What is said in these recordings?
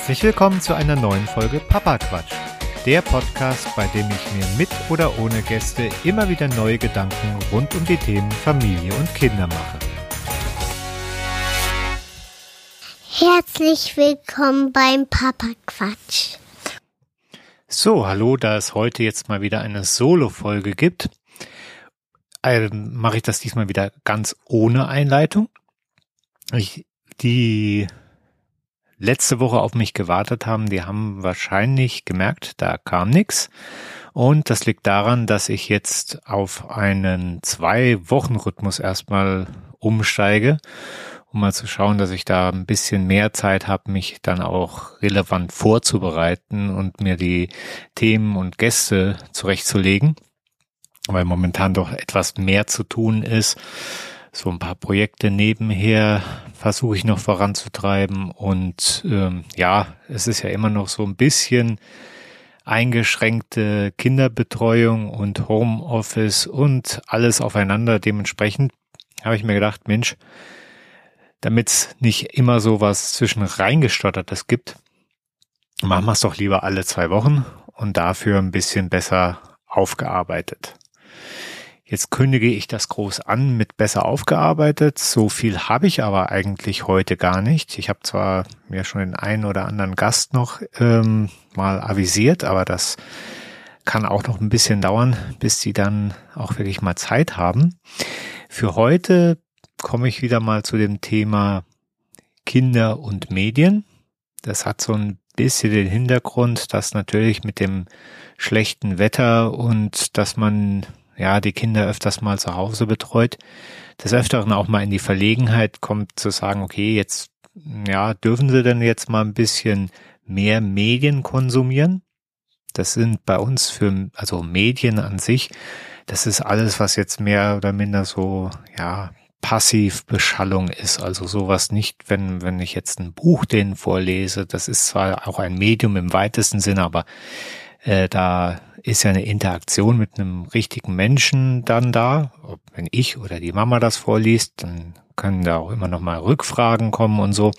Herzlich willkommen zu einer neuen Folge Papa Quatsch. Der Podcast, bei dem ich mir mit oder ohne Gäste immer wieder neue Gedanken rund um die Themen Familie und Kinder mache. Herzlich willkommen beim Papa Quatsch. So, hallo, da es heute jetzt mal wieder eine Solo-Folge gibt, ähm, mache ich das diesmal wieder ganz ohne Einleitung. Ich, die letzte Woche auf mich gewartet haben, die haben wahrscheinlich gemerkt, da kam nichts. Und das liegt daran, dass ich jetzt auf einen Zwei-Wochen-Rhythmus erstmal umsteige, um mal zu schauen, dass ich da ein bisschen mehr Zeit habe, mich dann auch relevant vorzubereiten und mir die Themen und Gäste zurechtzulegen, weil momentan doch etwas mehr zu tun ist so ein paar Projekte nebenher versuche ich noch voranzutreiben und ähm, ja, es ist ja immer noch so ein bisschen eingeschränkte Kinderbetreuung und Homeoffice und alles aufeinander. Dementsprechend habe ich mir gedacht, Mensch, damit es nicht immer so was zwischen reingestottertes gibt, machen wir es doch lieber alle zwei Wochen und dafür ein bisschen besser aufgearbeitet. Jetzt kündige ich das groß an mit besser aufgearbeitet. So viel habe ich aber eigentlich heute gar nicht. Ich habe zwar mir schon den einen oder anderen Gast noch ähm, mal avisiert, aber das kann auch noch ein bisschen dauern, bis die dann auch wirklich mal Zeit haben. Für heute komme ich wieder mal zu dem Thema Kinder und Medien. Das hat so ein bisschen den Hintergrund, dass natürlich mit dem schlechten Wetter und dass man ja, die Kinder öfters mal zu Hause betreut, des Öfteren auch mal in die Verlegenheit kommt zu sagen, okay, jetzt, ja, dürfen sie denn jetzt mal ein bisschen mehr Medien konsumieren? Das sind bei uns für, also Medien an sich, das ist alles, was jetzt mehr oder minder so, ja, Passivbeschallung ist, also sowas nicht, wenn, wenn ich jetzt ein Buch denen vorlese, das ist zwar auch ein Medium im weitesten Sinne, aber äh, da ist ja eine Interaktion mit einem richtigen Menschen dann da. Ob wenn ich oder die Mama das vorliest, dann können da auch immer noch mal Rückfragen kommen und so.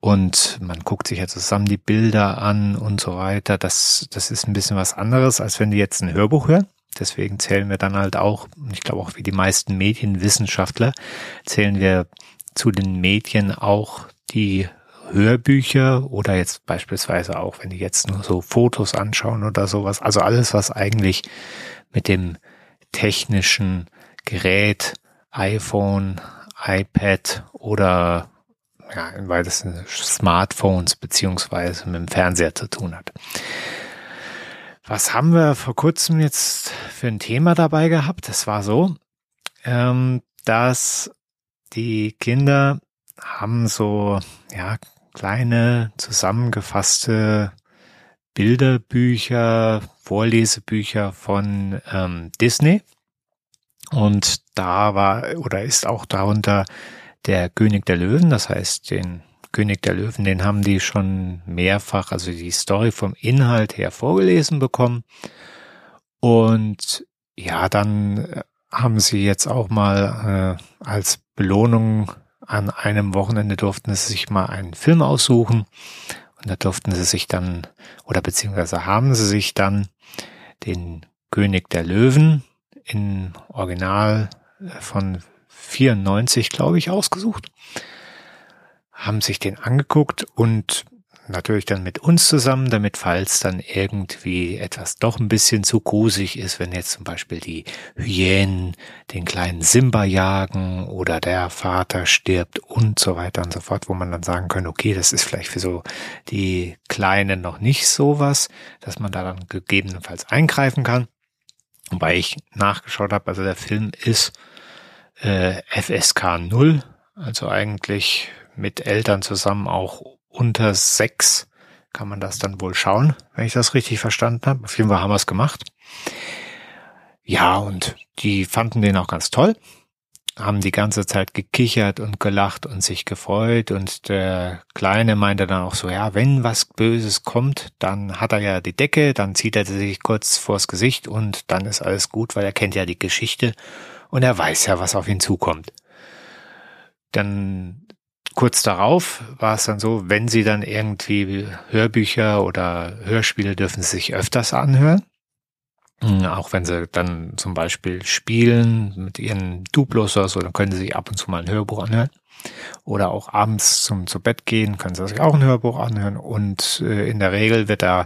Und man guckt sich ja zusammen die Bilder an und so weiter. Das, das ist ein bisschen was anderes, als wenn die jetzt ein Hörbuch hören. Deswegen zählen wir dann halt auch, ich glaube auch wie die meisten Medienwissenschaftler, zählen wir zu den Medien auch die Hörbücher oder jetzt beispielsweise auch, wenn die jetzt nur so Fotos anschauen oder sowas. Also alles, was eigentlich mit dem technischen Gerät, iPhone, iPad oder ja, im weitesten Smartphones beziehungsweise mit dem Fernseher zu tun hat. Was haben wir vor kurzem jetzt für ein Thema dabei gehabt? Es war so, ähm, dass die Kinder haben so, ja, kleine zusammengefasste Bilderbücher, Vorlesebücher von ähm, Disney. Und da war oder ist auch darunter der König der Löwen, das heißt den König der Löwen, den haben die schon mehrfach, also die Story vom Inhalt her vorgelesen bekommen. Und ja, dann haben sie jetzt auch mal äh, als Belohnung an einem Wochenende durften sie sich mal einen Film aussuchen. Und da durften sie sich dann, oder beziehungsweise haben sie sich dann den König der Löwen in Original von 94, glaube ich, ausgesucht, haben sich den angeguckt und natürlich dann mit uns zusammen, damit falls dann irgendwie etwas doch ein bisschen zu grusig ist, wenn jetzt zum Beispiel die Hyänen den kleinen Simba jagen oder der Vater stirbt und so weiter und so fort, wo man dann sagen kann, okay, das ist vielleicht für so die Kleinen noch nicht so was, dass man da dann gegebenenfalls eingreifen kann. Wobei ich nachgeschaut habe, also der Film ist äh, FSK 0, also eigentlich mit Eltern zusammen auch unter sechs kann man das dann wohl schauen, wenn ich das richtig verstanden habe. Auf jeden Fall haben wir es gemacht. Ja, und die fanden den auch ganz toll, haben die ganze Zeit gekichert und gelacht und sich gefreut und der Kleine meinte dann auch so, ja, wenn was Böses kommt, dann hat er ja die Decke, dann zieht er sich kurz vors Gesicht und dann ist alles gut, weil er kennt ja die Geschichte und er weiß ja, was auf ihn zukommt. Dann kurz darauf war es dann so, wenn sie dann irgendwie Hörbücher oder Hörspiele dürfen sie sich öfters anhören. Hm, auch wenn sie dann zum Beispiel spielen mit ihren Duplos oder so, dann können sie sich ab und zu mal ein Hörbuch anhören. Oder auch abends zum zu Bett gehen, können sie sich auch ein Hörbuch anhören. Und äh, in der Regel wird da,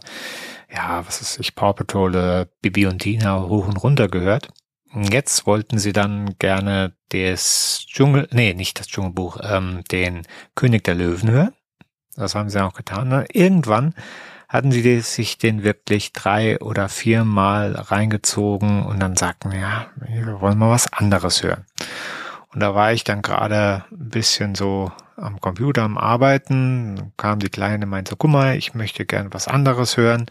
ja, was ist ich, Paw Patrol, äh, Bibi und Tina hoch und runter gehört. Jetzt wollten sie dann gerne das Dschungel, nee, nicht das Dschungelbuch, ähm, den König der Löwen hören. Das haben sie auch getan. Irgendwann hatten sie sich den wirklich drei oder viermal reingezogen und dann sagten, ja, wir wollen mal was anderes hören. Und da war ich dann gerade ein bisschen so am Computer am Arbeiten, kam die Kleine, meinte, guck mal, ich möchte gern was anderes hören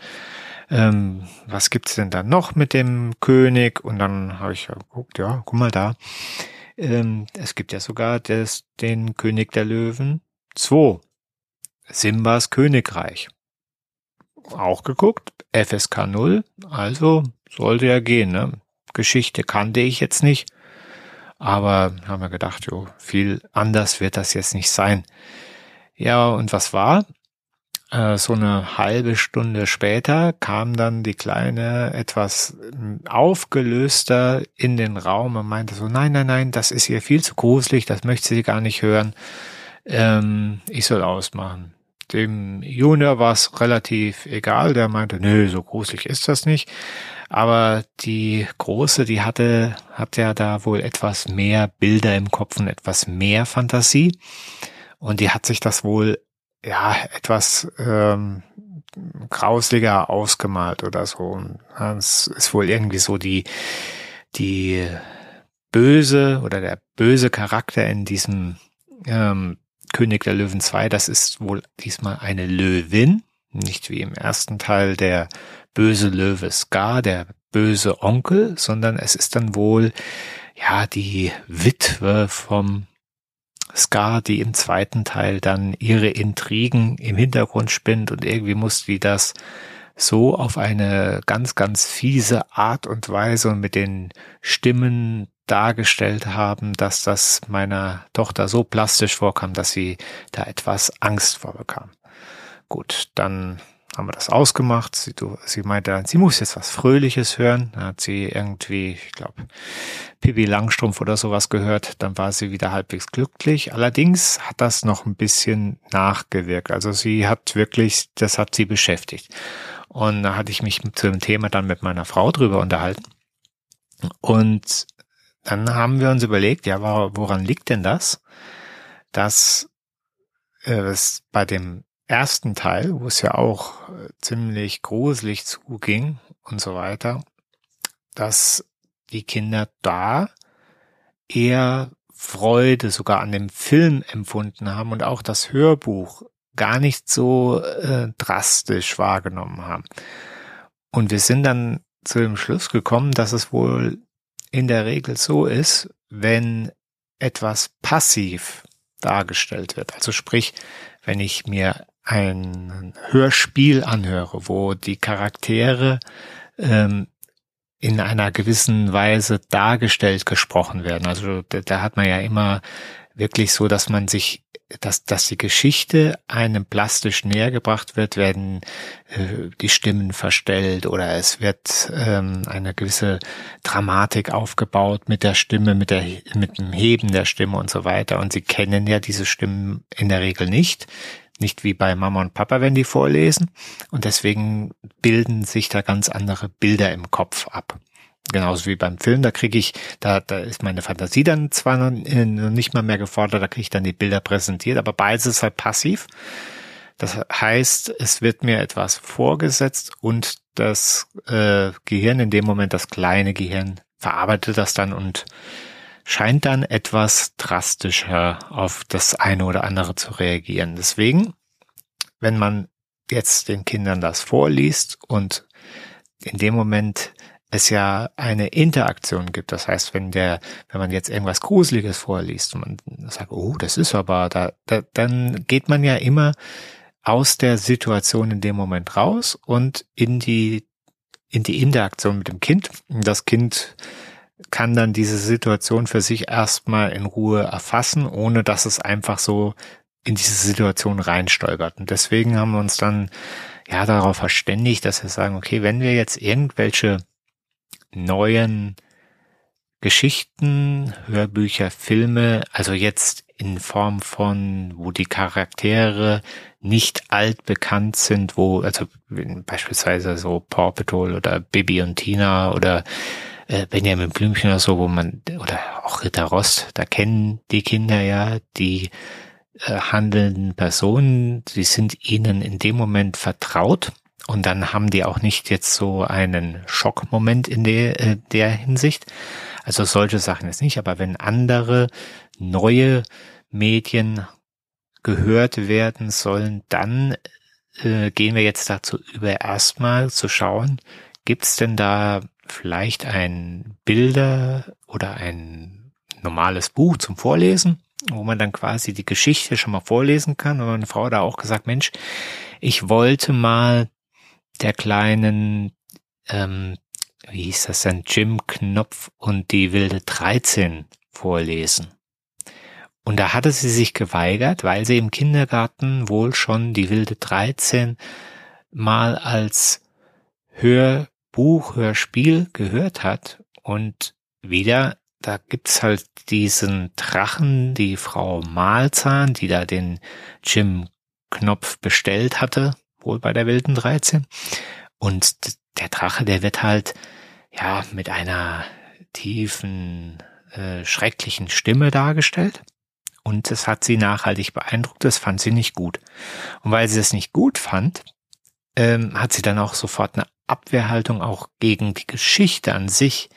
ähm, was gibt's denn da noch mit dem König? Und dann habe ich geguckt, ja, guck mal da. Ähm, es gibt ja sogar des, den König der Löwen 2. Simbas Königreich. Auch geguckt, FSK 0, also sollte ja gehen. Ne? Geschichte kannte ich jetzt nicht, aber haben wir gedacht, jo, viel anders wird das jetzt nicht sein. Ja, und was war? Äh, so eine halbe Stunde später kam dann die Kleine etwas ähm, aufgelöster in den Raum und meinte so, nein, nein, nein, das ist ihr viel zu gruselig, das möchte sie gar nicht hören. Ähm, ich soll ausmachen. Dem Junior war es relativ egal, der meinte, nö, so gruselig ist das nicht. Aber die Große, die hatte, hat ja da wohl etwas mehr Bilder im Kopf und etwas mehr Fantasie. Und die hat sich das wohl ja, etwas ähm, grausliger ausgemalt oder so. Es ist wohl irgendwie so die, die böse oder der böse Charakter in diesem ähm, König der Löwen 2, das ist wohl diesmal eine Löwin, nicht wie im ersten Teil der böse Löwe Scar, der böse Onkel, sondern es ist dann wohl ja die Witwe vom Scar, die im zweiten Teil dann ihre Intrigen im Hintergrund spinnt und irgendwie muss die das so auf eine ganz, ganz fiese Art und Weise und mit den Stimmen dargestellt haben, dass das meiner Tochter so plastisch vorkam, dass sie da etwas Angst vorbekam. Gut, dann haben wir das ausgemacht. Sie, du, sie meinte dann, sie muss jetzt was Fröhliches hören. Dann hat sie irgendwie, ich glaube, Pippi Langstrumpf oder sowas gehört. Dann war sie wieder halbwegs glücklich. Allerdings hat das noch ein bisschen nachgewirkt. Also sie hat wirklich, das hat sie beschäftigt. Und da hatte ich mich zu dem Thema dann mit meiner Frau drüber unterhalten. Und dann haben wir uns überlegt, ja, woran liegt denn das? Dass äh, es bei dem ersten Teil, wo es ja auch äh, ziemlich gruselig zuging und so weiter, dass die Kinder da eher Freude sogar an dem Film empfunden haben und auch das Hörbuch gar nicht so äh, drastisch wahrgenommen haben. Und wir sind dann zu dem Schluss gekommen, dass es wohl in der Regel so ist, wenn etwas passiv dargestellt wird. Also sprich, wenn ich mir ein Hörspiel anhöre, wo die Charaktere ähm, in einer gewissen Weise dargestellt gesprochen werden. Also da, da hat man ja immer wirklich so, dass man sich, dass, dass die Geschichte einem plastisch näher gebracht wird, werden äh, die Stimmen verstellt oder es wird ähm, eine gewisse Dramatik aufgebaut mit der Stimme, mit der, mit dem Heben der Stimme und so weiter. Und sie kennen ja diese Stimmen in der Regel nicht nicht wie bei Mama und Papa, wenn die vorlesen. Und deswegen bilden sich da ganz andere Bilder im Kopf ab. Genauso wie beim Film, da kriege ich, da, da ist meine Fantasie dann zwar noch nicht mal mehr gefordert, da kriege ich dann die Bilder präsentiert, aber beides ist halt passiv. Das heißt, es wird mir etwas vorgesetzt und das äh, Gehirn, in dem Moment das kleine Gehirn, verarbeitet das dann und scheint dann etwas drastischer auf das eine oder andere zu reagieren. Deswegen, wenn man jetzt den Kindern das vorliest und in dem Moment es ja eine Interaktion gibt. Das heißt, wenn der, wenn man jetzt irgendwas Gruseliges vorliest und man sagt, oh, das ist aber da, da dann geht man ja immer aus der Situation in dem Moment raus und in die, in die Interaktion mit dem Kind. Das Kind kann dann diese Situation für sich erstmal in Ruhe erfassen, ohne dass es einfach so in diese Situation reinstolpert. Und deswegen haben wir uns dann ja darauf verständigt, dass wir sagen, okay, wenn wir jetzt irgendwelche neuen Geschichten, Hörbücher, Filme, also jetzt in Form von, wo die Charaktere nicht altbekannt sind, wo, also beispielsweise so Paw Patrol oder Bibi und Tina oder äh, Benjamin Blümchen oder so, wo man, oder auch Ritter Rost, da kennen die Kinder ja die äh, handelnden Personen, sie sind ihnen in dem Moment vertraut und dann haben die auch nicht jetzt so einen Schockmoment in der, äh, der Hinsicht. Also solche Sachen jetzt nicht, aber wenn andere neue Medien gehört werden sollen, dann äh, gehen wir jetzt dazu über erstmal zu schauen, gibt's denn da vielleicht ein Bilder oder ein normales Buch zum Vorlesen, wo man dann quasi die Geschichte schon mal vorlesen kann. Und meine Frau da auch gesagt, Mensch, ich wollte mal der kleinen, ähm, wie hieß das denn, Jim Knopf und die wilde 13 vorlesen. Und da hatte sie sich geweigert, weil sie im Kindergarten wohl schon die wilde 13 mal als Hörbuch, Hörspiel gehört hat und wieder da gibt's halt diesen Drachen, die Frau Malzahn, die da den Jim Knopf bestellt hatte, wohl bei der wilden 13. Und der Drache, der wird halt, ja, mit einer tiefen, äh, schrecklichen Stimme dargestellt. Und es hat sie nachhaltig beeindruckt, das fand sie nicht gut. Und weil sie es nicht gut fand, ähm, hat sie dann auch sofort eine Abwehrhaltung auch gegen die Geschichte an sich,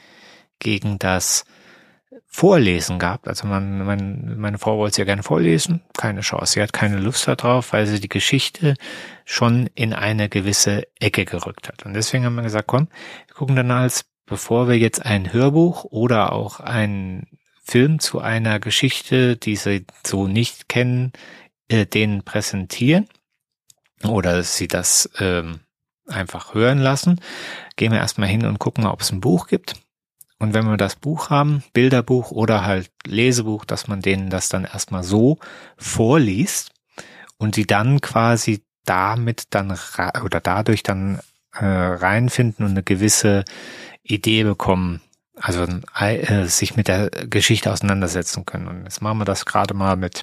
gegen das Vorlesen gehabt. Also man, man, meine Frau wollte es ja gerne vorlesen, keine Chance. Sie hat keine Lust darauf, weil sie die Geschichte schon in eine gewisse Ecke gerückt hat. Und deswegen haben wir gesagt, komm, wir gucken dann als, bevor wir jetzt ein Hörbuch oder auch ein Film zu einer Geschichte, die sie so nicht kennen, äh, denen präsentieren oder sie das ähm, einfach hören lassen, gehen wir erstmal hin und gucken, ob es ein Buch gibt. Und wenn wir das Buch haben, Bilderbuch oder halt Lesebuch, dass man denen das dann erstmal so vorliest und die dann quasi damit dann oder dadurch dann äh, reinfinden und eine gewisse Idee bekommen, also äh, sich mit der Geschichte auseinandersetzen können. Und jetzt machen wir das gerade mal mit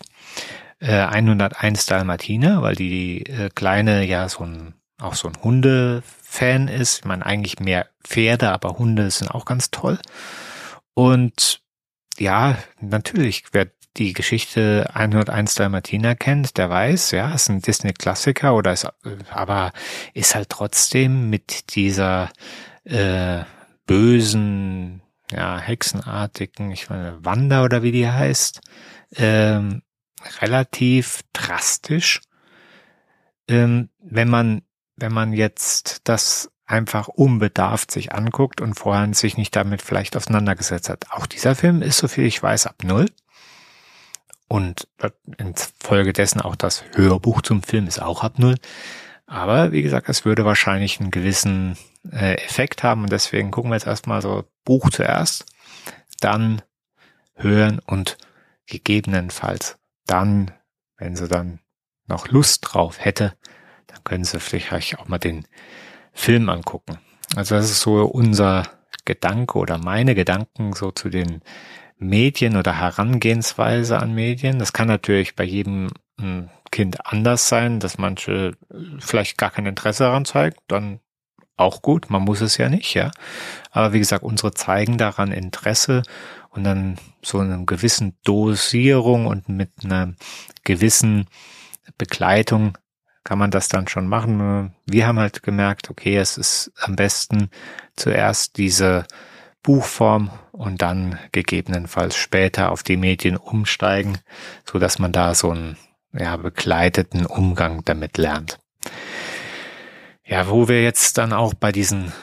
äh, 101 Dalmatiner, weil die äh, Kleine ja so ein auch so ein Hunde-Fan ist. Ich meine eigentlich mehr Pferde, aber Hunde sind auch ganz toll. Und ja, natürlich, wer die Geschichte 101 Dalmatiner kennt, der weiß, ja, ist ein Disney-Klassiker oder ist, aber ist halt trotzdem mit dieser äh, bösen, ja, hexenartigen, ich meine, Wanda oder wie die heißt, ähm, relativ drastisch. Ähm, wenn man wenn man jetzt das einfach unbedarft sich anguckt und vorher sich nicht damit vielleicht auseinandergesetzt hat. Auch dieser Film ist, so viel ich weiß, ab null. Und infolgedessen auch das Hörbuch zum Film ist auch ab null. Aber wie gesagt, es würde wahrscheinlich einen gewissen äh, Effekt haben und deswegen gucken wir jetzt erstmal so Buch zuerst, dann hören und gegebenenfalls dann, wenn sie dann noch Lust drauf hätte, dann können Sie vielleicht auch mal den Film angucken. Also das ist so unser Gedanke oder meine Gedanken so zu den Medien oder Herangehensweise an Medien. Das kann natürlich bei jedem hm, Kind anders sein, dass manche vielleicht gar kein Interesse daran zeigen, dann auch gut, man muss es ja nicht, ja. Aber wie gesagt, unsere zeigen daran Interesse und dann so einer gewissen Dosierung und mit einer gewissen Begleitung kann man das dann schon machen. Wir haben halt gemerkt, okay, es ist am besten zuerst diese Buchform und dann gegebenenfalls später auf die Medien umsteigen, so dass man da so einen ja, begleiteten Umgang damit lernt. Ja, wo wir jetzt dann auch bei diesen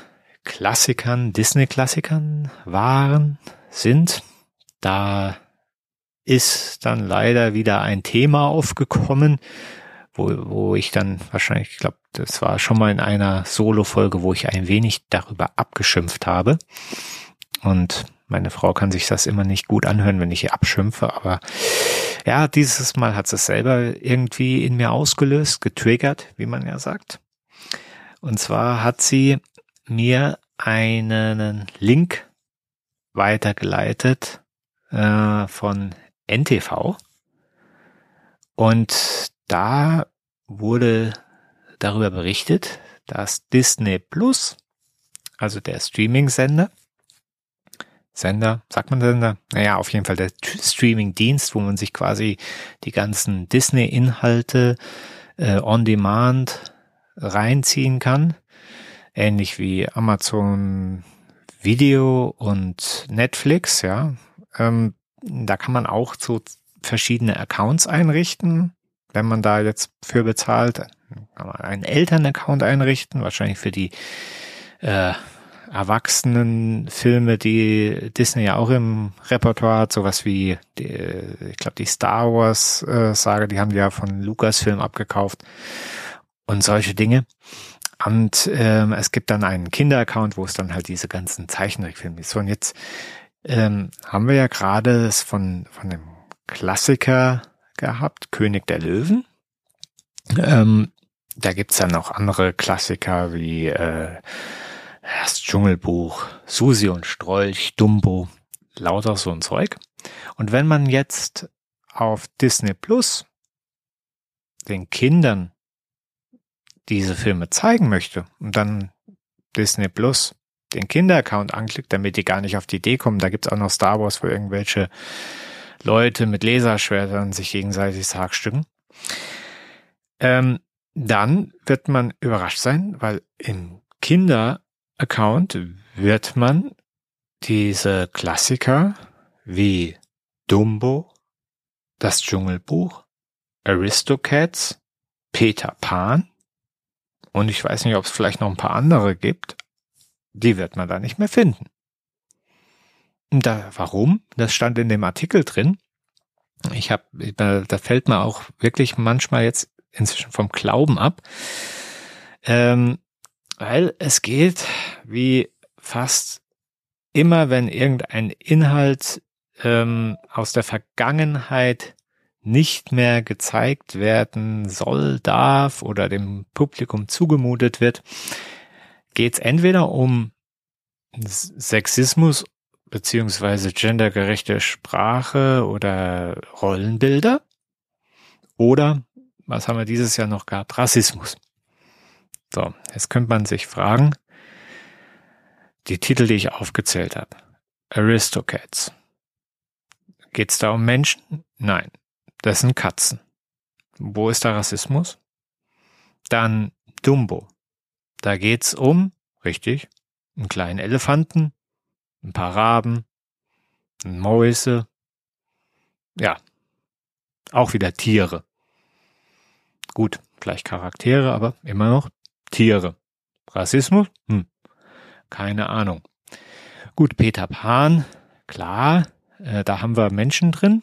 Klassikern, Disney-Klassikern waren, sind, da ist dann leider wieder ein Thema aufgekommen, wo, wo ich dann wahrscheinlich, ich glaube, das war schon mal in einer Solo-Folge, wo ich ein wenig darüber abgeschimpft habe. Und Meine Frau kann sich das immer nicht gut anhören, wenn ich hier abschimpfe, aber ja, dieses Mal hat es selber irgendwie in mir ausgelöst, getriggert, wie man ja sagt. Und zwar hat sie mir einen Link weitergeleitet äh, von NTV. Und da wurde darüber berichtet, dass Disney Plus, also der Streaming-Sender, Sender, sagt man Sender? Naja, auf jeden Fall der Streaming-Dienst, wo man sich quasi die ganzen Disney-Inhalte äh, on demand reinziehen kann. Ähnlich wie Amazon Video und Netflix, ja. Ähm, da kann man auch so verschiedene Accounts einrichten. Wenn man da jetzt für bezahlt, kann man einen Elternaccount einrichten, wahrscheinlich für die äh, erwachsenen Filme, die Disney ja auch im Repertoire hat, sowas wie, die, ich glaube, die Star Wars äh, die haben die ja von Lucasfilm abgekauft und solche Dinge. Und ähm, es gibt dann einen Kinderaccount, wo es dann halt diese ganzen Zeichentrickfilme ist. Und jetzt ähm, haben wir ja gerade es von, von dem Klassiker gehabt, König der Löwen. Ähm, da gibt's dann noch andere Klassiker wie äh, das Dschungelbuch, Susi und Strolch, Dumbo, lauter so ein Zeug. Und wenn man jetzt auf Disney Plus den Kindern diese Filme zeigen möchte und dann Disney Plus den Kinderaccount anklickt, damit die gar nicht auf die Idee kommen, da gibt's auch noch Star Wars, wo irgendwelche Leute mit Laserschwertern sich gegenseitig Sargstücken, ähm, dann wird man überrascht sein, weil im Kinder-Account wird man diese Klassiker wie Dumbo, das Dschungelbuch, Aristocats, Peter Pan und ich weiß nicht, ob es vielleicht noch ein paar andere gibt, die wird man da nicht mehr finden. Da, warum? Das stand in dem Artikel drin. Ich habe, da fällt mir auch wirklich manchmal jetzt inzwischen vom Glauben ab, ähm, weil es geht wie fast immer, wenn irgendein Inhalt ähm, aus der Vergangenheit nicht mehr gezeigt werden soll, darf oder dem Publikum zugemutet wird, geht es entweder um Sexismus beziehungsweise gendergerechte Sprache oder Rollenbilder oder was haben wir dieses Jahr noch gehabt? Rassismus. So, jetzt könnte man sich fragen, die Titel, die ich aufgezählt habe. Aristocats. Geht's da um Menschen? Nein, das sind Katzen. Wo ist der Rassismus? Dann Dumbo. Da geht's um, richtig, einen kleinen Elefanten, ein paar Raben, Mäuse, ja, auch wieder Tiere. Gut, gleich Charaktere, aber immer noch Tiere. Rassismus? Hm, keine Ahnung. Gut, Peter Pan, klar, äh, da haben wir Menschen drin.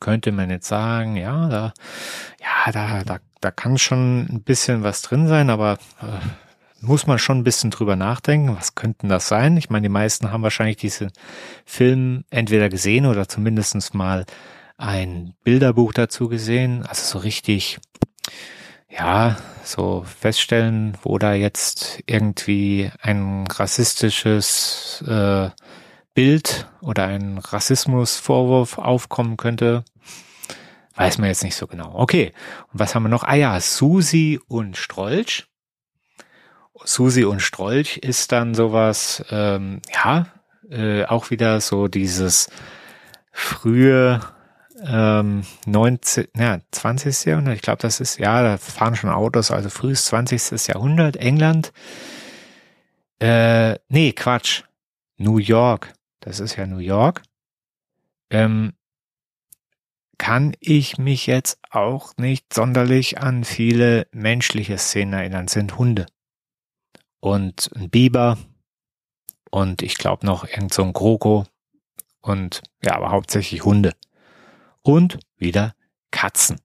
Könnte man jetzt sagen, ja, da, ja, da, da, da kann schon ein bisschen was drin sein, aber äh, muss man schon ein bisschen drüber nachdenken, was könnten das sein? Ich meine, die meisten haben wahrscheinlich diesen Film entweder gesehen oder zumindestens mal ein Bilderbuch dazu gesehen. Also so richtig, ja, so feststellen, wo da jetzt irgendwie ein rassistisches äh, Bild oder ein Rassismusvorwurf aufkommen könnte, weiß man jetzt nicht so genau. Okay, und was haben wir noch? Ah ja, Susi und Strolch. Susi und Strolch ist dann sowas, ähm, ja, äh, auch wieder so dieses frühe ähm, 19, ja, 20. Jahrhundert, ich glaube, das ist, ja, da fahren schon Autos, also frühes 20. Jahrhundert, England. Äh, nee, Quatsch. New York. Das ist ja New York. Ähm, kann ich mich jetzt auch nicht sonderlich an viele menschliche Szenen erinnern, sind Hunde und ein Biber und ich glaube noch irgend so ein Kroko und ja, aber hauptsächlich Hunde. Und wieder Katzen.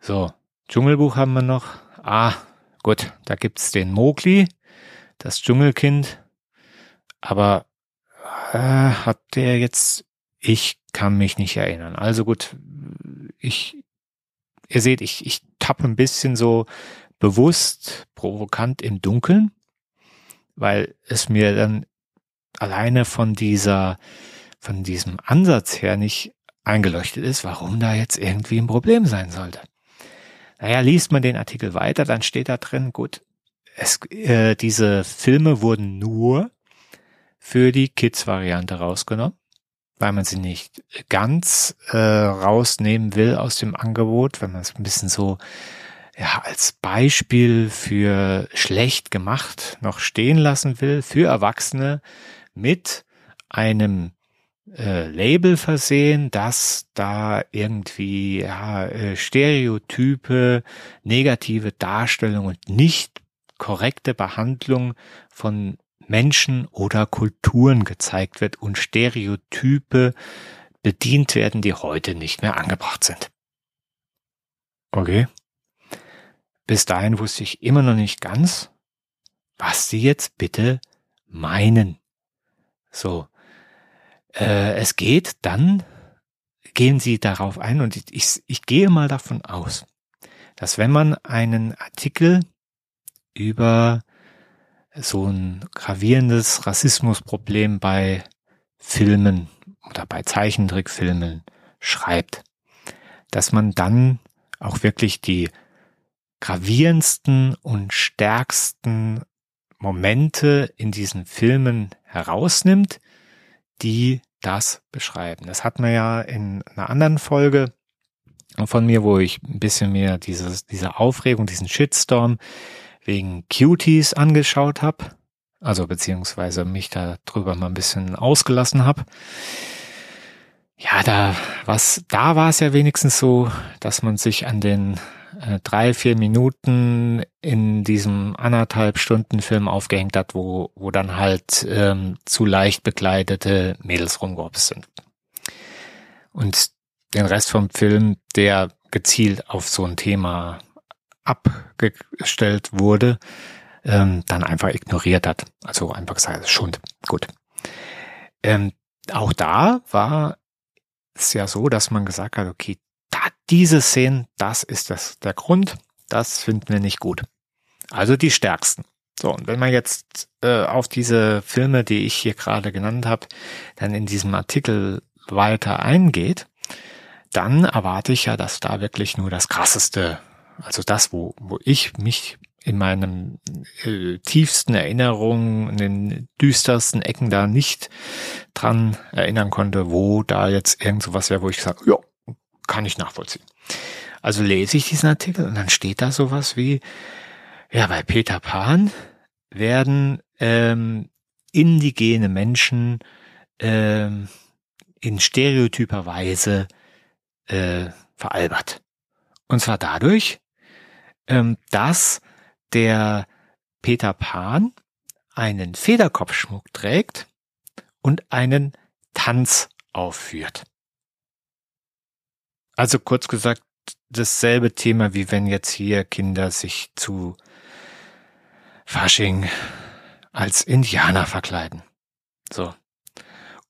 So, Dschungelbuch haben wir noch. Ah, gut, da gibt's den Mowgli, das Dschungelkind. Aber äh, hat der jetzt, ich kann mich nicht erinnern. Also gut, ich, ihr seht, ich, ich tappe ein bisschen so bewusst, provokant im Dunkeln, weil es mir dann alleine von dieser, von diesem Ansatz her nicht eingeleuchtet ist, warum da jetzt irgendwie ein Problem sein sollte. Naja, liest man den Artikel weiter, dann steht da drin, gut, es, äh, diese Filme wurden nur für die Kids-Variante rausgenommen, weil man sie nicht ganz äh, rausnehmen will aus dem Angebot, wenn man es ein bisschen so ja, als Beispiel für schlecht gemacht noch stehen lassen will, für Erwachsene mit einem äh, Label versehen, dass da irgendwie ja, äh, Stereotype, negative Darstellung und nicht korrekte Behandlung von Menschen oder Kulturen gezeigt wird und Stereotype bedient werden, die heute nicht mehr angebracht sind. Okay. Bis dahin wusste ich immer noch nicht ganz, was sie jetzt bitte meinen. So, äh, es geht dann, gehen sie darauf ein und ich, ich, ich gehe mal davon aus, dass wenn man einen Artikel über so ein gravierendes Rassismusproblem bei Filmen oder bei Zeichentrickfilmen schreibt, dass man dann auch wirklich die gravierendsten und stärksten Momente in diesen Filmen herausnimmt, die das beschreiben. Das hat man ja in einer anderen Folge von mir, wo ich ein bisschen mehr dieses, diese Aufregung, diesen Shitstorm wegen Cuties angeschaut habe, also beziehungsweise mich da drüber mal ein bisschen ausgelassen habe. Ja, da was, da war es ja wenigstens so, dass man sich an den drei, vier Minuten in diesem anderthalb Stunden Film aufgehängt hat, wo, wo dann halt ähm, zu leicht bekleidete Mädels rumgehopst sind. Und den Rest vom Film, der gezielt auf so ein Thema abgestellt wurde, ähm, dann einfach ignoriert hat. Also einfach gesagt, Schund. Gut. Ähm, auch da war es ja so, dass man gesagt hat, okay, da diese Szenen, das ist das, der Grund, das finden wir nicht gut. Also die stärksten. So, und wenn man jetzt äh, auf diese Filme, die ich hier gerade genannt habe, dann in diesem Artikel weiter eingeht, dann erwarte ich ja, dass da wirklich nur das Krasseste also das, wo, wo ich mich in meinen äh, tiefsten Erinnerungen, in den düstersten Ecken da nicht dran erinnern konnte, wo da jetzt irgend sowas wäre, wo ich sage, ja, kann ich nachvollziehen. Also lese ich diesen Artikel und dann steht da sowas wie, ja, bei Peter Pan werden ähm, indigene Menschen ähm, in stereotyper Weise äh, veralbert. Und zwar dadurch, ähm, dass der Peter Pan einen Federkopfschmuck trägt und einen Tanz aufführt. Also kurz gesagt, dasselbe Thema, wie wenn jetzt hier Kinder sich zu Fasching als Indianer verkleiden. So.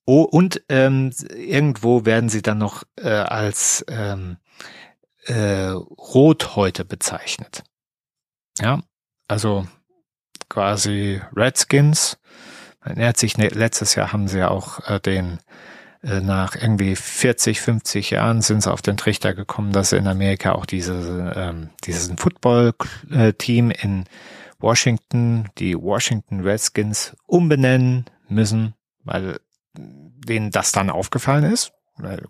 Oh, und ähm, irgendwo werden sie dann noch äh, als ähm, äh, Rothäute bezeichnet. Ja, also quasi Redskins. Man erinnert sich, ne, letztes Jahr haben sie ja auch äh, den nach irgendwie 40, 50 Jahren sind sie auf den Trichter gekommen, dass in Amerika auch diese, ähm, dieses Football-Team in Washington, die Washington Redskins, umbenennen müssen, weil denen das dann aufgefallen ist.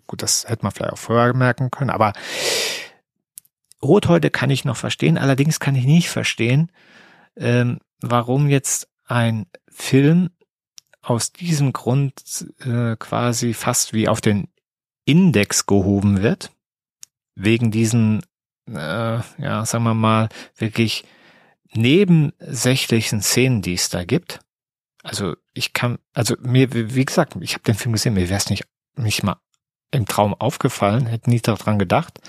Gut, das hätte man vielleicht auch vorher merken können, aber Rothäute kann ich noch verstehen, allerdings kann ich nicht verstehen, ähm, warum jetzt ein Film aus diesem Grund äh, quasi fast wie auf den Index gehoben wird, wegen diesen, äh, ja, sagen wir mal, wirklich nebensächlichen Szenen, die es da gibt. Also ich kann, also mir, wie gesagt, ich habe den Film gesehen, mir wäre es nicht, nicht mal im Traum aufgefallen, hätte nie daran gedacht.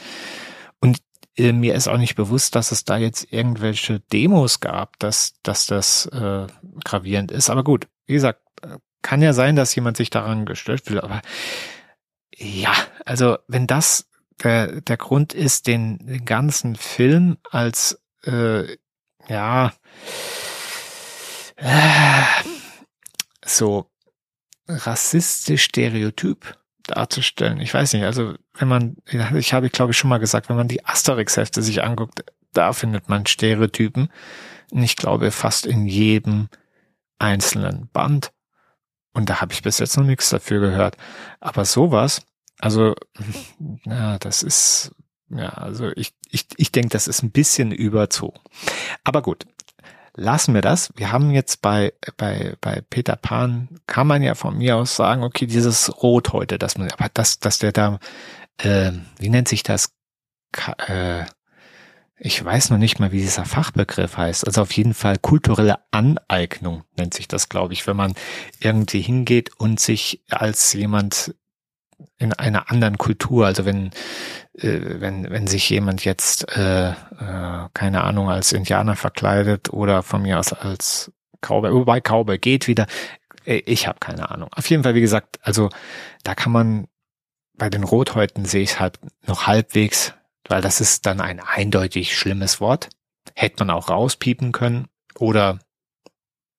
Und äh, mir ist auch nicht bewusst, dass es da jetzt irgendwelche Demos gab, dass, dass das äh, gravierend ist. Aber gut, wie gesagt, kann ja sein, dass jemand sich daran gestört fühlt, aber ja, also wenn das der, der Grund ist, den, den ganzen Film als äh, ja äh, so rassistisch Stereotyp darzustellen. Ich weiß nicht, also wenn man, ich habe, glaube ich, schon mal gesagt, wenn man die Asterix-Hefte sich anguckt, da findet man Stereotypen. Und ich glaube fast in jedem einzelnen Band. Und da habe ich bis jetzt noch nichts dafür gehört. Aber sowas, also, ja, das ist, ja, also ich, ich, ich denke, das ist ein bisschen überzogen. Aber gut, lassen wir das. Wir haben jetzt bei, bei, bei Peter Pan, kann man ja von mir aus sagen, okay, dieses Rot heute, dass man, aber das, dass der da, äh, wie nennt sich das? Ka äh, ich weiß noch nicht mal, wie dieser Fachbegriff heißt. Also auf jeden Fall kulturelle Aneignung nennt sich das, glaube ich, wenn man irgendwie hingeht und sich als jemand in einer anderen Kultur, also wenn äh, wenn wenn sich jemand jetzt äh, äh, keine Ahnung als Indianer verkleidet oder von mir aus als Cowboy, wobei Cowboy geht wieder, äh, ich habe keine Ahnung. Auf jeden Fall, wie gesagt, also da kann man bei den Rothäuten sehe ich halt noch halbwegs weil das ist dann ein eindeutig schlimmes Wort. Hätte man auch rauspiepen können oder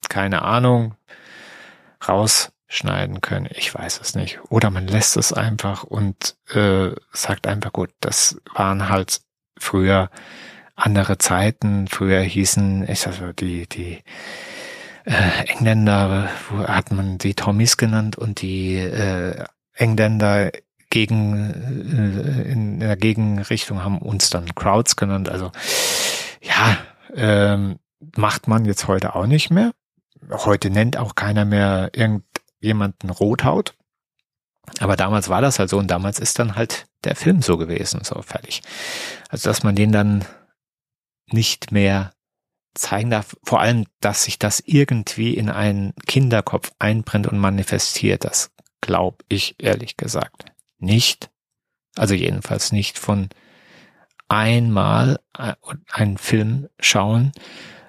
keine Ahnung rausschneiden können. Ich weiß es nicht. Oder man lässt es einfach und äh, sagt einfach gut, das waren halt früher andere Zeiten. Früher hießen, ich also die die äh, Engländer, wo hat man die Tommys genannt und die äh, Engländer gegen äh, in der Gegenrichtung haben uns dann Crowds genannt. Also ja, ähm, macht man jetzt heute auch nicht mehr. Heute nennt auch keiner mehr irgendjemanden Rothaut. Aber damals war das halt so und damals ist dann halt der Film so gewesen, so fertig. Also dass man den dann nicht mehr zeigen darf, vor allem, dass sich das irgendwie in einen Kinderkopf einbrennt und manifestiert, das glaube ich ehrlich gesagt nicht, also jedenfalls nicht von einmal äh, einen Film schauen,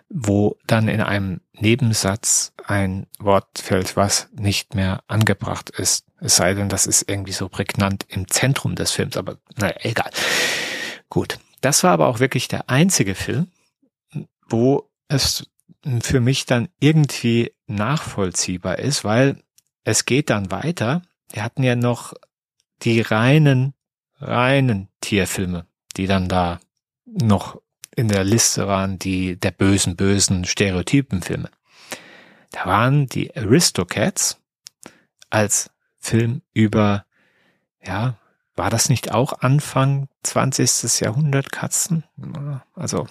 wo dann in einem Nebensatz ein Wort fällt, was nicht mehr angebracht ist. Es sei denn, das ist irgendwie so prägnant im Zentrum des Films, aber naja, egal. Gut. Das war aber auch wirklich der einzige Film, wo es für mich dann irgendwie nachvollziehbar ist, weil es geht dann weiter. Wir hatten ja noch die reinen, reinen Tierfilme, die dann da noch in der Liste waren, die der bösen, bösen Stereotypenfilme. Da waren die Aristocats als Film über, ja, war das nicht auch Anfang 20. Jahrhundert Katzen? Also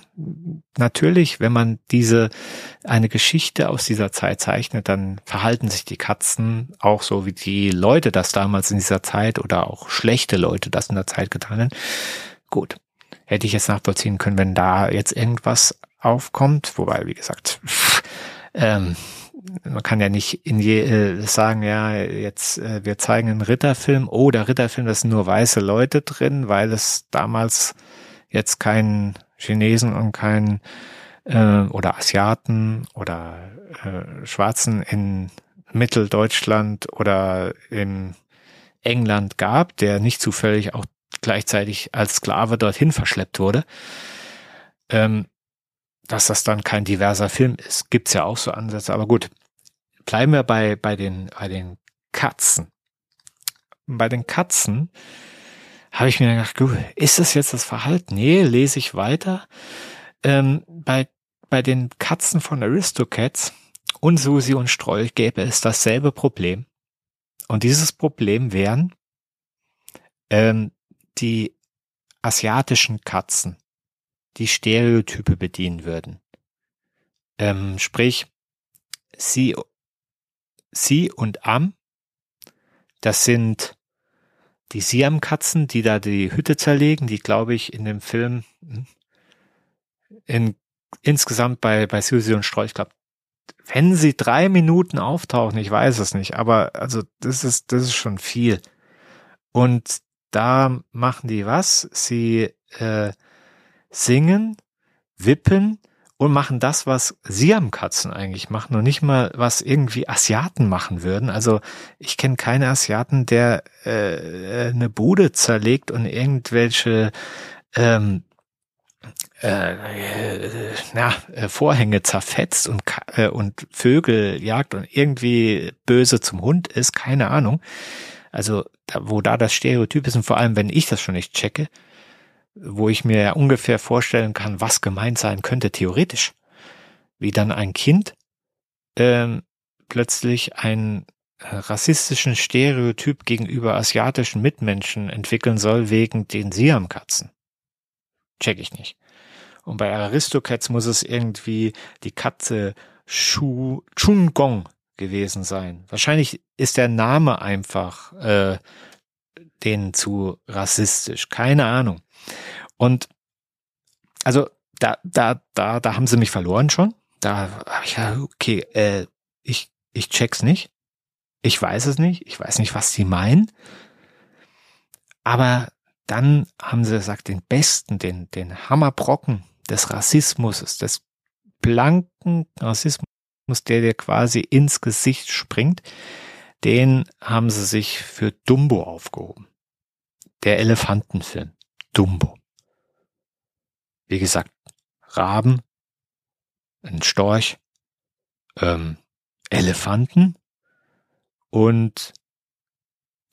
natürlich, wenn man diese eine Geschichte aus dieser Zeit zeichnet, dann verhalten sich die Katzen auch so, wie die Leute das damals in dieser Zeit oder auch schlechte Leute das in der Zeit getan haben. Gut, hätte ich jetzt nachvollziehen können, wenn da jetzt irgendwas aufkommt, wobei, wie gesagt, ähm, man kann ja nicht in je, äh, sagen, ja, jetzt äh, wir zeigen einen Ritterfilm, oh, der Ritterfilm, da sind nur weiße Leute drin, weil es damals jetzt keinen Chinesen und keinen äh, oder Asiaten oder äh, Schwarzen in Mitteldeutschland oder in England gab, der nicht zufällig auch gleichzeitig als Sklave dorthin verschleppt wurde. Ähm, dass das dann kein diverser Film ist. Gibt's ja auch so Ansätze, aber gut. Bleiben wir bei, bei den, bei den Katzen. Bei den Katzen habe ich mir gedacht, gut, ist das jetzt das Verhalten? Nee, lese ich weiter. Ähm, bei, bei den Katzen von Aristocats und Susi und Stroll gäbe es dasselbe Problem. Und dieses Problem wären ähm, die asiatischen Katzen die Stereotype bedienen würden. Ähm, sprich, sie, sie und Am, das sind die Siam-Katzen, die da die Hütte zerlegen, die glaube ich in dem Film hm, in, insgesamt bei, bei Susi und Streu, ich glaube, wenn sie drei Minuten auftauchen, ich weiß es nicht, aber also das ist, das ist schon viel. Und da machen die was? Sie äh, singen, wippen und machen das, was Siamkatzen eigentlich machen und nicht mal, was irgendwie Asiaten machen würden. Also ich kenne keine Asiaten, der äh, eine Bude zerlegt und irgendwelche ähm, äh, äh, na, äh, Vorhänge zerfetzt und, äh, und Vögel jagt und irgendwie böse zum Hund ist, keine Ahnung. Also da, wo da das Stereotyp ist und vor allem, wenn ich das schon nicht checke, wo ich mir ja ungefähr vorstellen kann, was gemeint sein könnte, theoretisch. Wie dann ein Kind ähm, plötzlich einen äh, rassistischen Stereotyp gegenüber asiatischen Mitmenschen entwickeln soll wegen den Siamkatzen. Check ich nicht. Und bei Aristocats muss es irgendwie die Katze Shu, Chun Gong gewesen sein. Wahrscheinlich ist der Name einfach äh, denen zu rassistisch. Keine Ahnung. Und also da, da, da, da haben sie mich verloren schon. Da habe ich ja, okay, äh, ich, ich check's nicht. Ich weiß es nicht. Ich weiß nicht, was sie meinen. Aber dann haben sie gesagt, den besten, den, den Hammerbrocken des Rassismus, des blanken Rassismus, der dir quasi ins Gesicht springt, den haben sie sich für Dumbo aufgehoben. Der Elefantenfilm. Dumbo. Wie gesagt, Raben, ein Storch, ähm, Elefanten und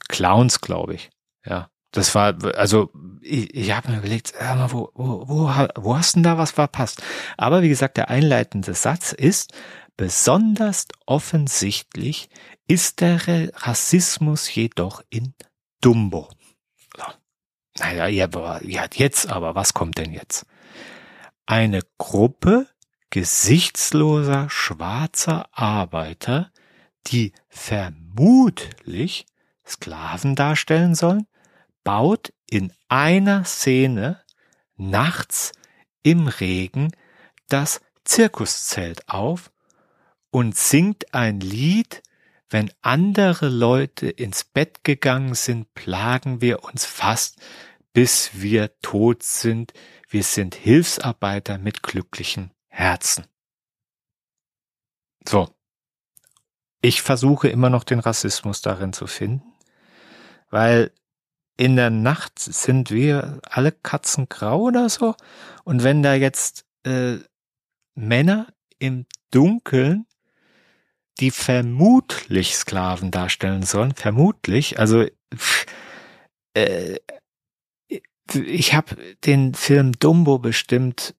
Clowns, glaube ich. Ja, das war, also ich, ich habe mir überlegt, äh, wo, wo, wo, wo hast denn da was verpasst? Aber wie gesagt, der einleitende Satz ist, besonders offensichtlich ist der Rassismus jedoch in Dumbo. Naja, ja, ja, jetzt aber, was kommt denn jetzt? Eine Gruppe gesichtsloser schwarzer Arbeiter, die vermutlich Sklaven darstellen sollen, baut in einer Szene nachts im Regen das Zirkuszelt auf und singt ein Lied, wenn andere Leute ins Bett gegangen sind, plagen wir uns fast, bis wir tot sind. Wir sind Hilfsarbeiter mit glücklichen Herzen. So. Ich versuche immer noch den Rassismus darin zu finden, weil in der Nacht sind wir alle Katzen grau oder so. Und wenn da jetzt äh, Männer im Dunkeln die vermutlich Sklaven darstellen sollen, vermutlich, also äh, ich habe den Film Dumbo bestimmt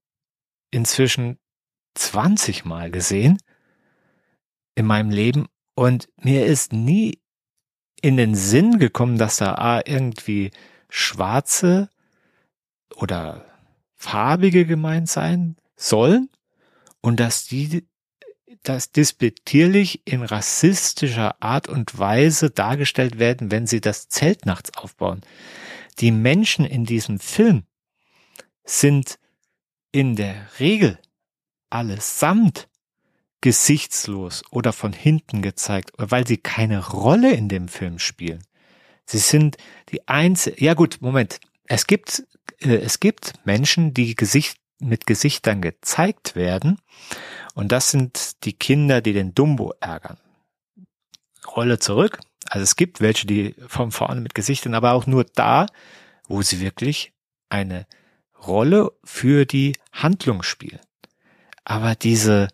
inzwischen 20 Mal gesehen in meinem Leben und mir ist nie in den Sinn gekommen, dass da A, irgendwie schwarze oder farbige gemeint sein sollen und dass die das disputierlich in rassistischer Art und Weise dargestellt werden, wenn sie das Zelt nachts aufbauen. Die Menschen in diesem Film sind in der Regel allesamt gesichtslos oder von hinten gezeigt, weil sie keine Rolle in dem Film spielen. Sie sind die einzige, ja gut, Moment. Es gibt, äh, es gibt Menschen, die Gesicht, mit Gesichtern gezeigt werden und das sind die Kinder, die den Dumbo ärgern. Rolle zurück. Also es gibt welche, die von vorne mit Gesichtern, aber auch nur da, wo sie wirklich eine Rolle für die Handlung spielen. Aber diese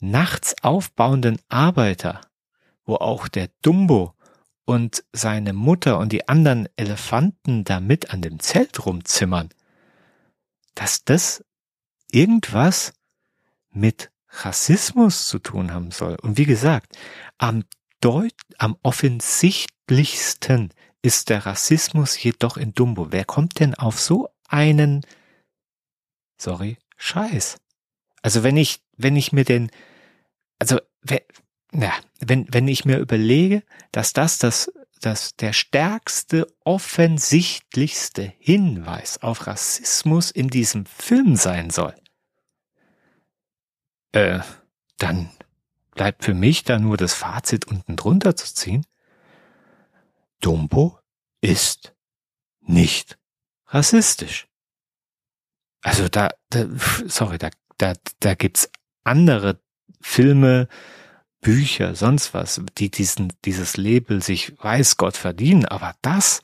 nachts aufbauenden Arbeiter, wo auch der Dumbo und seine Mutter und die anderen Elefanten da mit an dem Zelt rumzimmern, dass das irgendwas mit Rassismus zu tun haben soll. Und wie gesagt, am deut am offensichtlichsten ist der Rassismus jedoch in Dumbo. Wer kommt denn auf so einen, sorry, Scheiß? Also wenn ich, wenn ich mir den, also, na, wenn, wenn ich mir überlege, dass das das, das der stärkste, offensichtlichste Hinweis auf Rassismus in diesem Film sein soll, äh, dann bleibt für mich da nur das Fazit unten drunter zu ziehen. Dumbo ist nicht rassistisch. Also da, da sorry, da, da, da gibt's andere Filme, Bücher, sonst was, die diesen, dieses Label sich weiß Gott verdienen, aber das,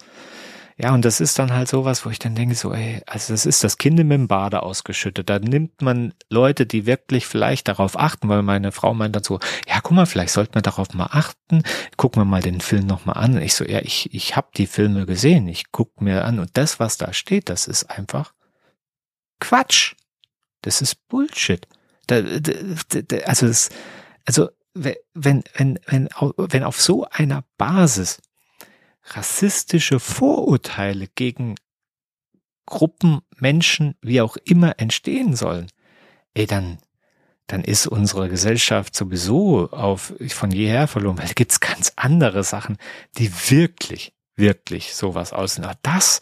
ja, und das ist dann halt sowas, wo ich dann denke, so, ey, also das ist das Kind mit dem Bade ausgeschüttet. Da nimmt man Leute, die wirklich vielleicht darauf achten, weil meine Frau meint dann so, ja, guck mal, vielleicht sollte man darauf mal achten. Gucken wir mal den Film nochmal an. Ich so, ja, ich, ich habe die Filme gesehen, ich guck mir an und das, was da steht, das ist einfach Quatsch. Das ist Bullshit. Da, da, da, also das, also wenn, wenn, wenn, wenn auf so einer Basis rassistische Vorurteile gegen Gruppen, Menschen, wie auch immer entstehen sollen, ey, dann, dann ist unsere Gesellschaft sowieso auf, von jeher verloren, weil da gibt's ganz andere Sachen, die wirklich, wirklich sowas aussehen. Aber das,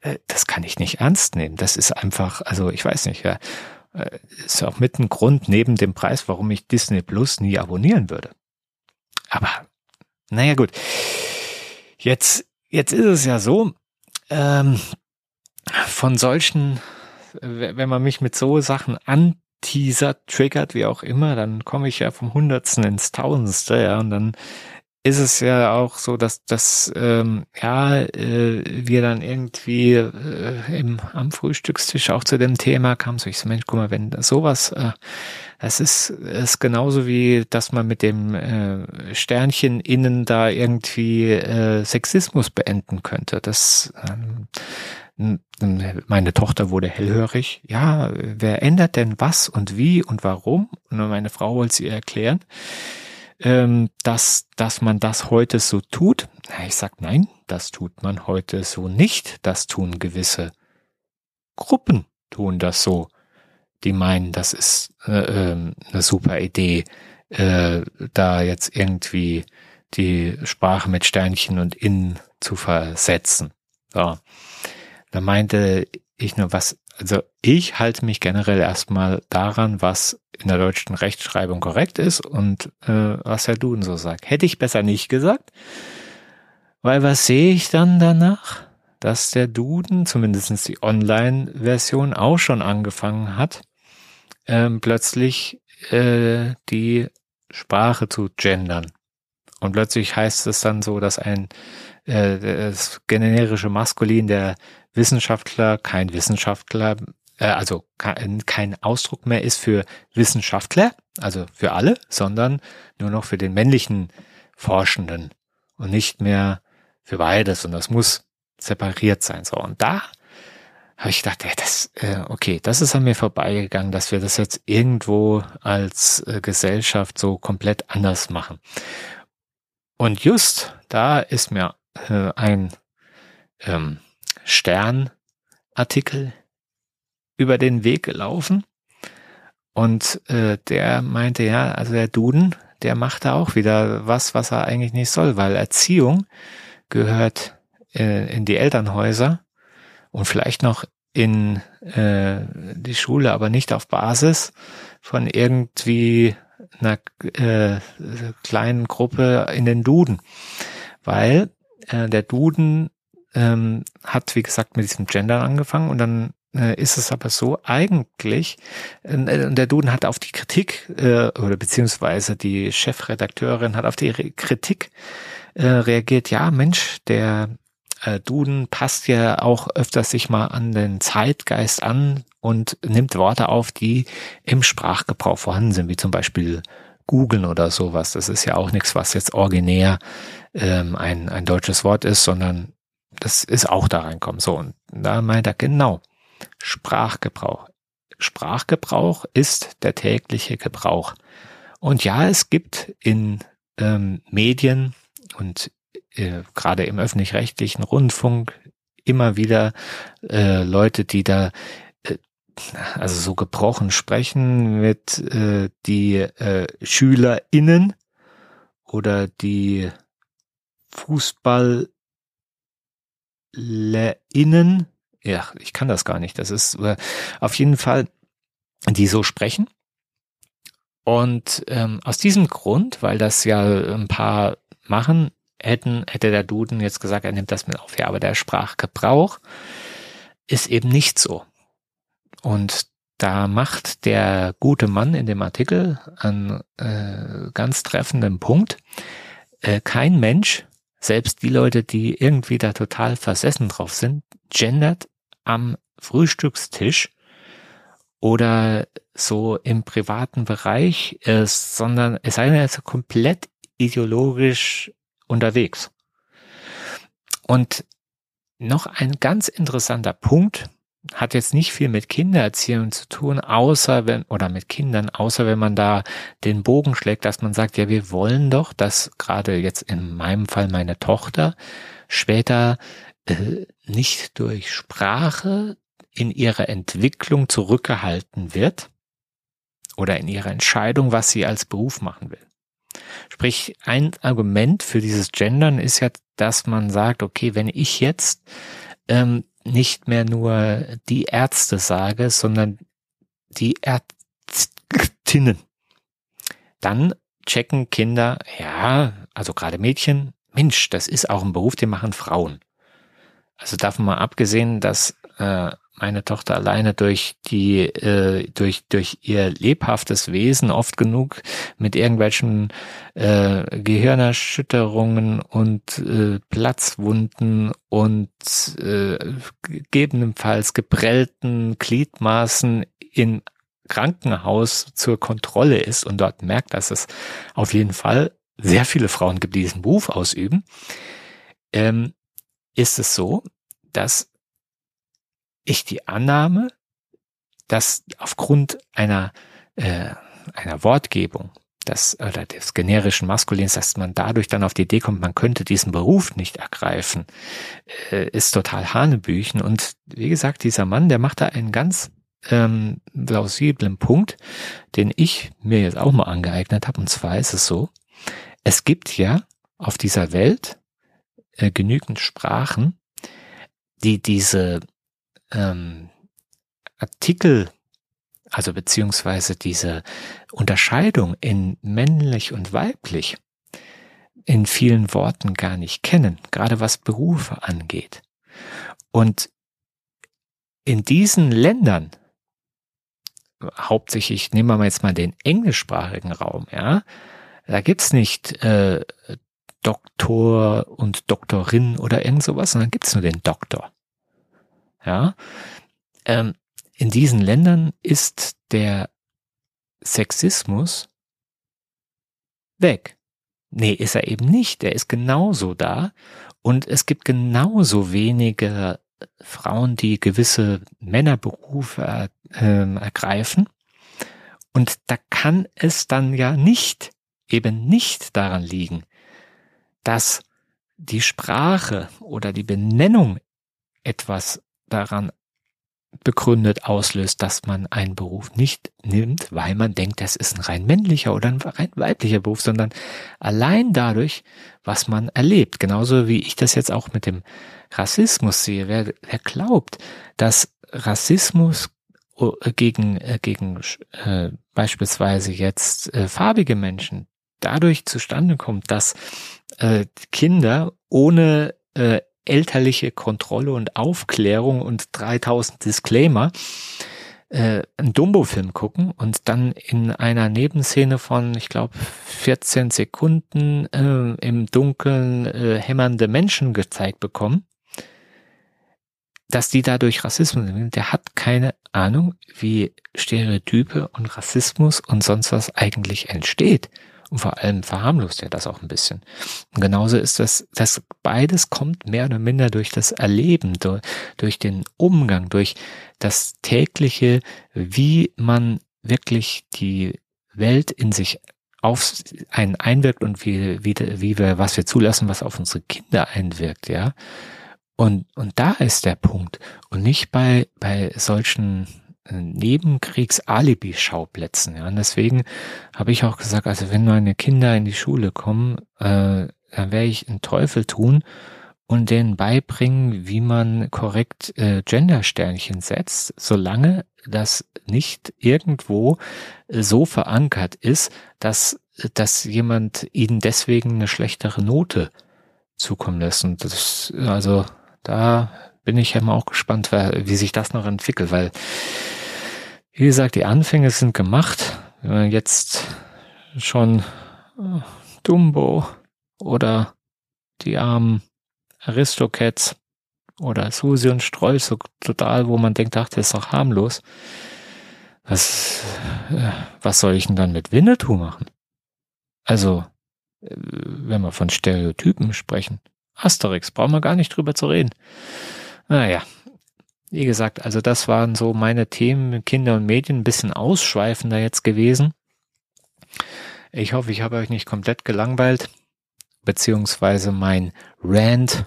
äh, das kann ich nicht ernst nehmen. Das ist einfach, also ich weiß nicht, ja, äh, ist auch mit ein Grund neben dem Preis, warum ich Disney Plus nie abonnieren würde. Aber, naja gut. Jetzt, jetzt ist es ja so, ähm, von solchen, wenn man mich mit so Sachen anteasert, triggert, wie auch immer, dann komme ich ja vom Hundertsten ins Tausendste, ja, und dann ist es ja auch so, dass dass ähm, ja äh, wir dann irgendwie äh, im am Frühstückstisch auch zu dem Thema kamen. So ich so Mensch, guck mal, wenn sowas, äh, das ist ist genauso wie, dass man mit dem äh, Sternchen innen da irgendwie äh, Sexismus beenden könnte. Das ähm, meine Tochter wurde hellhörig. Ja, wer ändert denn was und wie und warum? Und meine Frau wollte sie erklären ähm, dass, dass man das heute so tut. Ich sag nein, das tut man heute so nicht. Das tun gewisse Gruppen tun das so. Die meinen, das ist äh, äh, eine super Idee, äh, da jetzt irgendwie die Sprache mit Sternchen und Innen zu versetzen. So. Da meinte ich nur, was also ich halte mich generell erstmal daran, was in der deutschen Rechtschreibung korrekt ist und äh, was Herr Duden so sagt. Hätte ich besser nicht gesagt, weil was sehe ich dann danach? Dass der Duden, zumindest die Online-Version, auch schon angefangen hat, ähm, plötzlich äh, die Sprache zu gendern. Und plötzlich heißt es dann so, dass ein äh, das generische Maskulin der Wissenschaftler kein Wissenschaftler, äh, also kein, kein Ausdruck mehr ist für Wissenschaftler, also für alle, sondern nur noch für den männlichen Forschenden und nicht mehr für beides. Und das muss separiert sein. So und da habe ich gedacht, ja, das, äh, okay, das ist an mir vorbeigegangen, dass wir das jetzt irgendwo als äh, Gesellschaft so komplett anders machen. Und just da ist mir äh, ein ähm, Stern-Artikel über den Weg gelaufen. Und äh, der meinte, ja, also der Duden, der macht da auch wieder was, was er eigentlich nicht soll, weil Erziehung gehört äh, in die Elternhäuser und vielleicht noch in äh, die Schule, aber nicht auf Basis von irgendwie einer äh, kleinen Gruppe in den Duden. Weil äh, der Duden ähm, hat, wie gesagt, mit diesem Gender angefangen und dann äh, ist es aber so eigentlich, äh, der Duden hat auf die Kritik äh, oder beziehungsweise die Chefredakteurin hat auf die Re Kritik äh, reagiert, ja Mensch, der äh, Duden passt ja auch öfters sich mal an den Zeitgeist an und nimmt Worte auf, die im Sprachgebrauch vorhanden sind, wie zum Beispiel googeln oder sowas. Das ist ja auch nichts, was jetzt originär ähm, ein, ein deutsches Wort ist, sondern das ist auch da reinkommen. So, und da meint er genau, Sprachgebrauch. Sprachgebrauch ist der tägliche Gebrauch. Und ja, es gibt in ähm, Medien und äh, gerade im öffentlich-rechtlichen Rundfunk immer wieder äh, Leute, die da äh, also so gebrochen sprechen mit äh, die äh, SchülerInnen oder die Fußball innen, ja, ich kann das gar nicht. Das ist äh, auf jeden Fall, die so sprechen. Und ähm, aus diesem Grund, weil das ja ein paar machen, hätten, hätte der Duden jetzt gesagt, er nimmt das mit auf. Ja, aber der Sprachgebrauch ist eben nicht so. Und da macht der gute Mann in dem Artikel einen äh, ganz treffenden Punkt. Äh, kein Mensch, selbst die Leute, die irgendwie da total versessen drauf sind, gendert am Frühstückstisch oder so im privaten Bereich, äh, sondern es sei denn, er ist komplett ideologisch unterwegs. Und noch ein ganz interessanter Punkt, hat jetzt nicht viel mit Kindererziehung zu tun, außer wenn, oder mit Kindern, außer wenn man da den Bogen schlägt, dass man sagt, ja, wir wollen doch, dass gerade jetzt in meinem Fall meine Tochter später äh, nicht durch Sprache in ihrer Entwicklung zurückgehalten wird oder in ihrer Entscheidung, was sie als Beruf machen will. Sprich, ein Argument für dieses Gendern ist ja, dass man sagt, okay, wenn ich jetzt ähm, nicht mehr nur die Ärzte sage, sondern die Ärztinnen. Dann checken Kinder, ja, also gerade Mädchen, Mensch, das ist auch ein Beruf, den machen Frauen. Also davon mal abgesehen, dass äh, meine Tochter alleine durch die äh, durch durch ihr lebhaftes Wesen oft genug mit irgendwelchen äh, Gehirnerschütterungen und äh, Platzwunden und äh, gegebenenfalls geprellten Gliedmaßen in Krankenhaus zur Kontrolle ist und dort merkt, dass es auf jeden Fall sehr viele Frauen gibt, die diesen Beruf ausüben, ähm, ist es so, dass ich die Annahme, dass aufgrund einer, äh, einer Wortgebung, das, oder des generischen Maskulins, dass man dadurch dann auf die Idee kommt, man könnte diesen Beruf nicht ergreifen, äh, ist total Hanebüchen. Und wie gesagt, dieser Mann, der macht da einen ganz ähm, plausiblen Punkt, den ich mir jetzt auch mal angeeignet habe. Und zwar ist es so, es gibt ja auf dieser Welt äh, genügend Sprachen, die diese ähm, Artikel, also beziehungsweise diese Unterscheidung in männlich und weiblich in vielen Worten gar nicht kennen, gerade was Berufe angeht. Und in diesen Ländern, hauptsächlich nehmen wir mal jetzt mal den englischsprachigen Raum, ja, da gibt's nicht äh, Doktor und Doktorin oder irgend sowas, sondern gibt's nur den Doktor. Ja, ähm, in diesen Ländern ist der Sexismus weg. Nee, ist er eben nicht. Er ist genauso da. Und es gibt genauso wenige Frauen, die gewisse Männerberufe äh, ergreifen. Und da kann es dann ja nicht, eben nicht daran liegen, dass die Sprache oder die Benennung etwas daran begründet auslöst, dass man einen Beruf nicht nimmt, weil man denkt, das ist ein rein männlicher oder ein rein weiblicher Beruf, sondern allein dadurch, was man erlebt. Genauso wie ich das jetzt auch mit dem Rassismus sehe. Wer, wer glaubt, dass Rassismus äh, gegen, äh, gegen äh, beispielsweise jetzt äh, farbige Menschen dadurch zustande kommt, dass äh, Kinder ohne äh, elterliche Kontrolle und Aufklärung und 3000 Disclaimer äh, einen Dumbo-Film gucken und dann in einer Nebenszene von, ich glaube, 14 Sekunden äh, im Dunkeln äh, hämmernde Menschen gezeigt bekommen, dass die dadurch Rassismus sind. Der hat keine Ahnung, wie Stereotype und Rassismus und sonst was eigentlich entsteht. Und vor allem verharmlost er das auch ein bisschen. Und genauso ist das, das beides kommt mehr oder minder durch das Erleben, durch, durch den Umgang, durch das tägliche, wie man wirklich die Welt in sich auf einen einwirkt und wie, wie, wie wir, was wir zulassen, was auf unsere Kinder einwirkt, ja. Und, und da ist der Punkt. Und nicht bei, bei solchen Nebenkriegs-Alibi-Schauplätzen. Ja. Und deswegen habe ich auch gesagt, also wenn meine Kinder in die Schule kommen, äh, dann werde ich einen Teufel tun und denen beibringen, wie man korrekt äh, Gendersternchen setzt, solange das nicht irgendwo äh, so verankert ist, dass, dass jemand ihnen deswegen eine schlechtere Note zukommen lässt. Und das, also da bin ich ja mal auch gespannt, wie sich das noch entwickelt, weil Wie gesagt, die Anfänge sind gemacht. Wenn man jetzt schon äh, Dumbo oder die armen Aristocats oder Susi und Strolch so total, wo man denkt, ach, das ist doch harmlos. Was, äh, was soll ich denn dann mit Winnetou machen? Also, äh, wenn wir von Stereotypen sprechen. Asterix, brauchen wir gar nicht drüber zu reden. Naja, wie gesagt, also das waren so meine Themen, Kinder und Medien, ein bisschen ausschweifender jetzt gewesen. Ich hoffe, ich habe euch nicht komplett gelangweilt, beziehungsweise mein Rant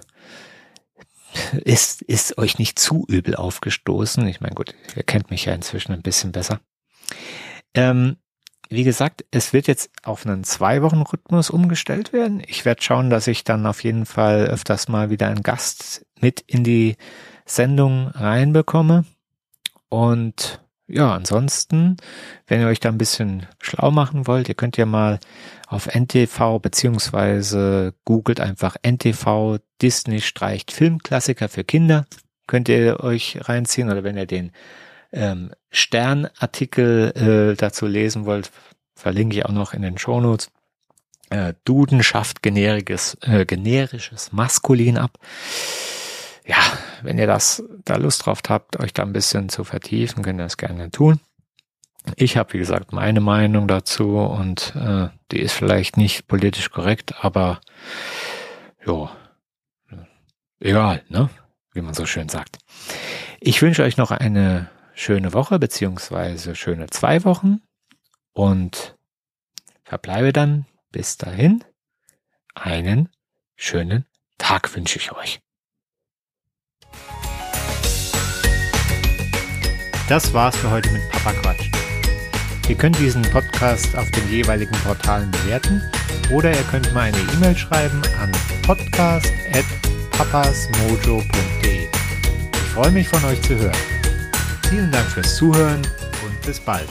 ist, ist euch nicht zu übel aufgestoßen. Ich meine, gut, ihr kennt mich ja inzwischen ein bisschen besser. Ähm, wie gesagt, es wird jetzt auf einen Zwei-Wochen-Rhythmus umgestellt werden. Ich werde schauen, dass ich dann auf jeden Fall öfters mal wieder einen Gast mit in die Sendung reinbekomme. Und ja, ansonsten, wenn ihr euch da ein bisschen schlau machen wollt, ihr könnt ja mal auf NTV beziehungsweise googelt einfach NTV Disney streicht Filmklassiker für Kinder. Könnt ihr euch reinziehen oder wenn ihr den ähm, Sternartikel äh, dazu lesen wollt, verlinke ich auch noch in den Shownotes. Äh, Duden schafft generisches, äh, generisches Maskulin ab. Ja, wenn ihr das da Lust drauf habt, euch da ein bisschen zu vertiefen, könnt ihr das gerne tun. Ich habe, wie gesagt, meine Meinung dazu und äh, die ist vielleicht nicht politisch korrekt, aber ja, egal, ne? Wie man so schön sagt. Ich wünsche euch noch eine schöne Woche beziehungsweise schöne zwei Wochen und verbleibe dann bis dahin. Einen schönen Tag wünsche ich euch. Das war's für heute mit Papa Quatsch. Ihr könnt diesen Podcast auf den jeweiligen Portalen bewerten oder ihr könnt mal eine E-Mail schreiben an podcast.papasmojo.de. Ich freue mich von euch zu hören. Vielen Dank fürs Zuhören und bis bald.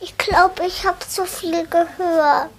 Ich glaube, ich habe zu viel gehört.